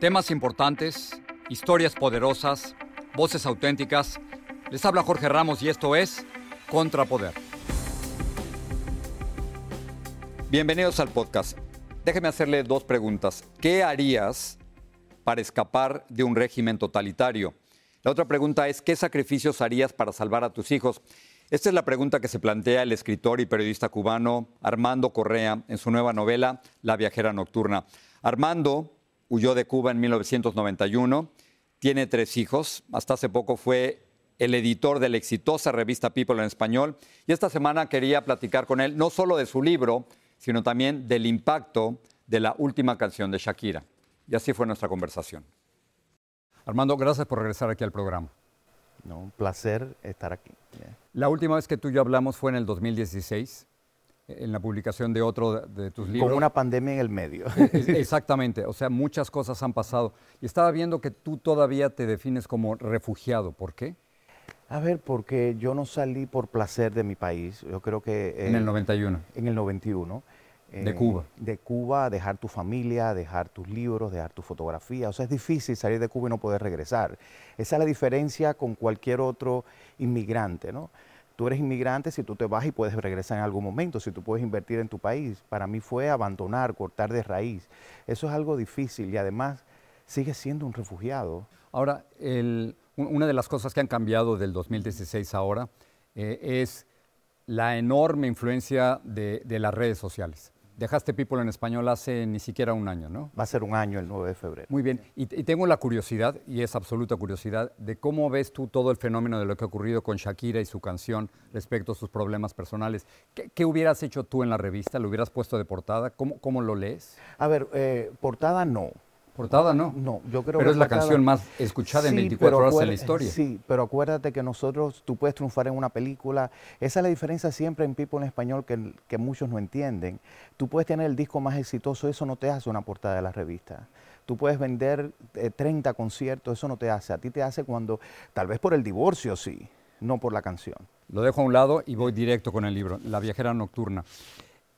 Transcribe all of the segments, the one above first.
Temas importantes, historias poderosas, voces auténticas. Les habla Jorge Ramos y esto es Contrapoder. Bienvenidos al podcast. Déjeme hacerle dos preguntas. ¿Qué harías para escapar de un régimen totalitario? La otra pregunta es, ¿qué sacrificios harías para salvar a tus hijos? Esta es la pregunta que se plantea el escritor y periodista cubano Armando Correa en su nueva novela La viajera nocturna. Armando huyó de Cuba en 1991, tiene tres hijos, hasta hace poco fue el editor de la exitosa revista People en español y esta semana quería platicar con él no solo de su libro, sino también del impacto de la última canción de Shakira. Y así fue nuestra conversación. Armando, gracias por regresar aquí al programa. No, un placer estar aquí. La última vez que tú y yo hablamos fue en el 2016, en la publicación de otro de tus libros. Con una pandemia en el medio. Exactamente, o sea, muchas cosas han pasado. Y estaba viendo que tú todavía te defines como refugiado. ¿Por qué? A ver, porque yo no salí por placer de mi país. Yo creo que... en el 91. En el 91. De Cuba. De Cuba, dejar tu familia, dejar tus libros, dejar tu fotografía. O sea, es difícil salir de Cuba y no poder regresar. Esa es la diferencia con cualquier otro inmigrante, ¿no? Tú eres inmigrante si tú te vas y puedes regresar en algún momento, si tú puedes invertir en tu país. Para mí fue abandonar, cortar de raíz. Eso es algo difícil y además sigue siendo un refugiado. Ahora, una de las cosas que han cambiado del 2016 ahora eh, es la enorme influencia de las redes sociales. Dejaste People en español hace ni siquiera un año, ¿no? Va a ser un año el 9 de febrero. Muy bien. Y, tengo la curiosidad, y es absoluta curiosidad, de cómo ves tú todo el fenómeno de lo que ha ocurrido con Shakira y su canción respecto a sus problemas personales. ¿Qué, hubieras hecho tú en la revista? ¿Lo hubieras puesto de portada? ¿Cómo, cómo lo lees? A ver, eh, portada no. Portada no. No, yo creo Pero es la canción más escuchada en 24 horas en la historia. Sí, pero acuérdate que nosotros, tú puedes triunfar en una película. Esa es la diferencia siempre en People en español que, que muchos no entienden. Tú puedes tener el disco más exitoso, eso no te hace una portada de la revista. Tú puedes vender 30 eh, conciertos, eso no te hace. A ti te hace cuando, tal vez por el divorcio sí, no por la canción. Lo dejo a un lado y voy directo con el libro, La viajera nocturna.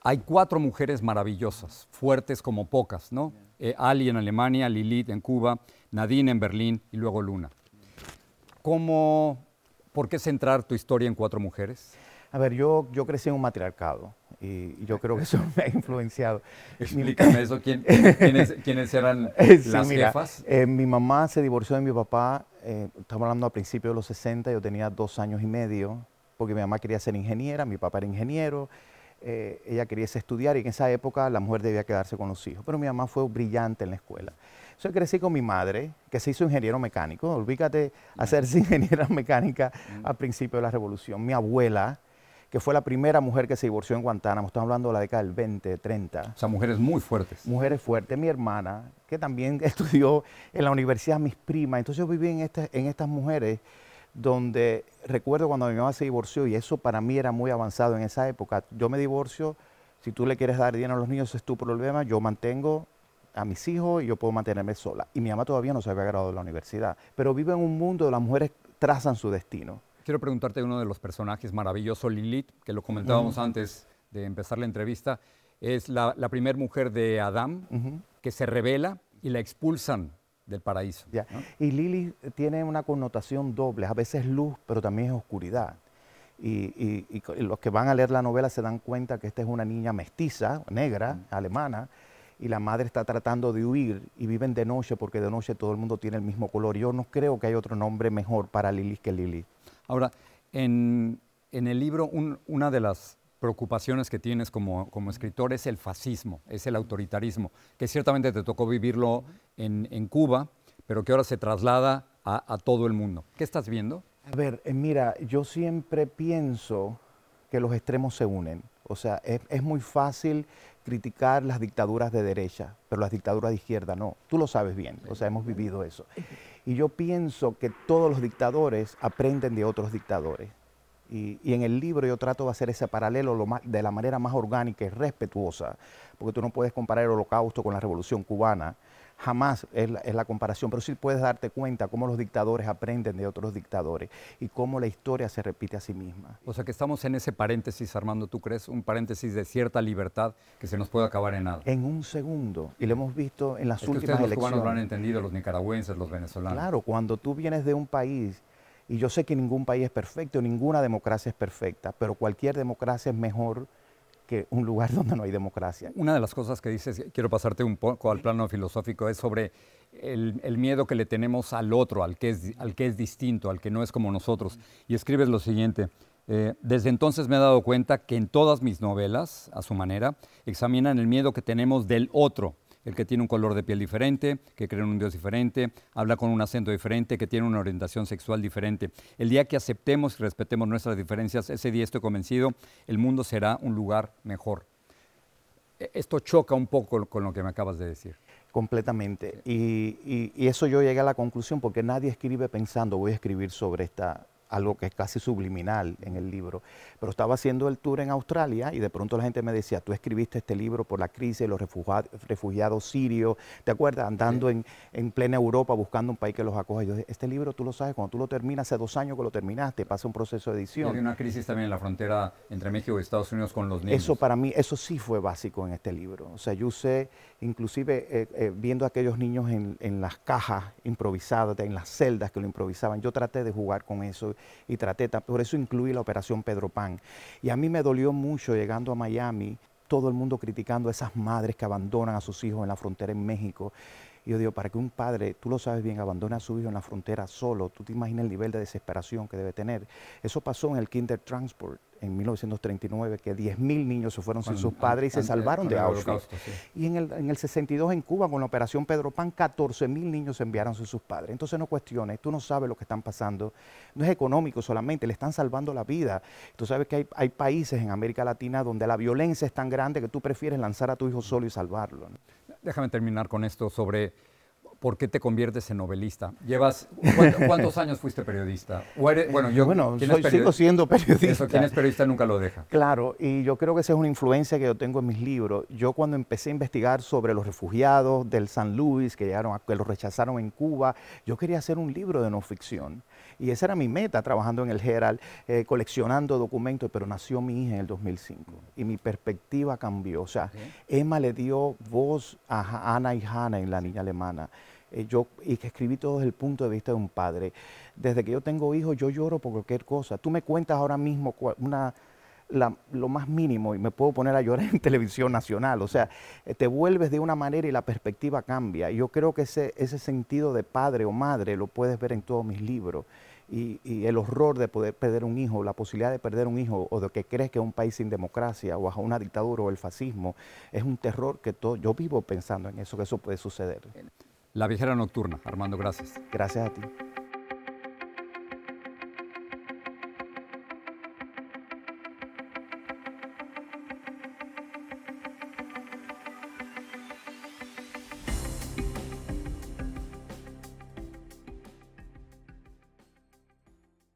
Hay cuatro mujeres maravillosas, fuertes como pocas, ¿no? Eh, Ali en Alemania, Lilith en Cuba, Nadine en Berlín y luego Luna. ¿Cómo, ¿Por qué centrar tu historia en cuatro mujeres? A ver, yo, yo crecí en un matriarcado y, yo creo que eso me ha influenciado. Explícame eso, ¿quiénes, eran las jefas? Eh, mi mamá se divorció de mi papá, eh, estamos hablando a principios de los 60, yo tenía dos años y medio, porque mi mamá quería ser ingeniera, mi papá era ingeniero, eh, ella quería estudiar y en esa época la mujer debía quedarse con los hijos. Pero mi mamá fue brillante en la escuela. Yo crecí con mi madre, que se hizo ingeniero mecánico. Olvídate hacerse ingeniera mecánica al principio de la revolución. Mi abuela, que fue la primera mujer que se divorció en Guantánamo, estamos hablando de la década del 20, 30. O sea, mujeres muy fuertes. Mujeres fuertes. Mi hermana, que también estudió en la universidad, mis primas. Entonces yo viví en, este, en estas mujeres donde recuerdo cuando mi mamá se divorció y eso para mí era muy avanzado en esa época. Yo me divorcio, si tú le quieres dar dinero a los niños es tu problema, yo mantengo a mis hijos y yo puedo mantenerme sola. Y mi mamá todavía no se había graduado de la universidad, pero vive en un mundo donde las mujeres trazan su destino. Quiero preguntarte uno de los personajes maravillosos, Lilith, que lo comentábamos antes de empezar la entrevista. Es la, primera mujer de Adán que se revela y la expulsan del paraíso. Y Lili tiene una connotación doble, a veces luz, pero también es oscuridad. Y, los que van a leer la novela se dan cuenta que esta es una niña mestiza, negra, alemana, y la madre está tratando de huir y viven de noche porque de noche todo el mundo tiene el mismo color. Yo no creo que hay otro nombre mejor para Lili que Lili. Ahora, en, el libro, una de las preocupaciones que tienes como, escritor es el fascismo, es el autoritarismo, que ciertamente te tocó vivirlo en, Cuba, pero que ahora se traslada a, todo el mundo. ¿Qué estás viendo? A ver, eh, mira, yo siempre pienso que los extremos se unen. O sea, es, es muy fácil criticar las dictaduras de derecha, pero las dictaduras de izquierda no. Tú lo sabes bien, o sea, hemos vivido eso. Y yo pienso que todos los dictadores aprenden de otros dictadores. Y, y en el libro yo trato de hacer ese paralelo lo más- de la manera más orgánica y respetuosa, porque tú no puedes comparar el holocausto con la revolución cubana, jamás es la, es la comparación, pero sí puedes darte cuenta cómo los dictadores aprenden de otros dictadores y cómo la historia se repite a sí misma. O sea que estamos en ese paréntesis, Armando, ¿tú crees? Un paréntesis de cierta libertad que se nos puede acabar en nada. En un segundo, y lo hemos visto en las Es que últimas ustedes los cubanos lo han elecciones. entendido, los nicaragüenses, los venezolanos. Claro, cuando tú vienes de un país, y yo sé que ningún país es perfecto, ninguna democracia es perfecta, pero cualquier democracia es mejor que un lugar donde no hay democracia. Una de las cosas que dices, quiero pasarte un poco al plano filosófico, es sobre el, miedo que le tenemos al otro, al que, es, al que es distinto, al que no es como nosotros. Y escribes lo siguiente, eh, desde entonces me he dado cuenta que en todas mis novelas, a su manera, examinan el miedo que tenemos del otro, el que tiene un color de piel diferente, que cree en un Dios diferente, habla con un acento diferente, que tiene una orientación sexual diferente. El día que aceptemos y respetemos nuestras diferencias, ese día estoy convencido, el mundo será un lugar mejor. E- Esto choca un poco con lo que me acabas de decir. Completamente. Y, y- y eso yo llegué a la conclusión porque nadie escribe pensando voy a escribir sobre esta algo que es casi subliminal en el libro. Pero estaba haciendo el tour en Australia y de pronto la gente me decía, tú escribiste este libro por la crisis de los refugia- refugiados sirios, ¿te acuerdas? Andando en, en plena Europa buscando un país que los acoja. Yo dije, este libro tú lo sabes, cuando tú lo terminas, hace dos años que lo terminaste, pasa un proceso de edición. hay una crisis también en la frontera entre México y Estados Unidos con los niños. Eso para mí, eso sí fue básico en este libro. O sea, yo usé, inclusive eh, eh, viendo a aquellos niños en, en las cajas improvisadas, en las celdas que lo improvisaban, yo traté de jugar con eso y traté, ta- por eso incluí la Operación Pedro Pan. Y a mí me dolió mucho llegando a Miami, todo el mundo criticando a esas madres que abandonan a sus hijos en la frontera en México. Y yo digo, para que un padre, tú lo sabes bien, abandone a su hijo en la frontera solo, tú te imaginas el nivel de desesperación que debe tener. Eso pasó en el Kinder Transport en 1939, que 10.000 niños se fueron sin sus padres y se salvaron de Auschwitz. sí. Y en el, en el 62 en Cuba, con la operación Pedro Pan, 14.000 niños se enviaron sin sus padres. Entonces no cuestiones, tú no sabes lo que están pasando. No es económico solamente, le están salvando la vida. Tú sabes que hay, hay países en América Latina donde la violencia es tan grande que tú prefieres lanzar a tu hijo solo y salvarlo. ¿no? Déjame terminar con esto sobre por qué te conviertes en novelista. Llevas, ¿cuánto- ¿Cuántos años fuiste periodista? O eres- bueno, yo, bueno, ¿quién es soy- sigo siendo periodista. Eso, quien es periodista nunca lo deja. Claro, y yo creo que esa es una influencia que yo tengo en mis libros. Yo cuando empecé a investigar sobre los refugiados del San Luis, que, llegaron a- que los rechazaron en Cuba, yo quería hacer un libro de no ficción. Y esa era mi meta, trabajando en el Herald, eh, coleccionando documentos, pero nació mi hija en el 2005 y mi perspectiva cambió. O sea, Emma le dio voz a Ana y Hannah en La Niña Alemana. Eh, yo, y que escribí todo desde el punto de vista de un padre. Desde que yo tengo hijos, yo lloro por cualquier cosa. Tú me cuentas ahora mismo una, la- lo más mínimo y me puedo poner a llorar en televisión nacional. O sea, eh, te vuelves de una manera y la perspectiva cambia. Y yo creo que ese, ese sentido de padre o madre lo puedes ver en todos mis libros. Y, y el horror de poder perder un hijo, la posibilidad de perder un hijo o de que crees que es un país sin democracia o bajo una dictadura o el fascismo, es un terror que todo, yo vivo pensando en eso, que eso puede suceder. La viajera nocturna, Armando, gracias. Gracias a ti.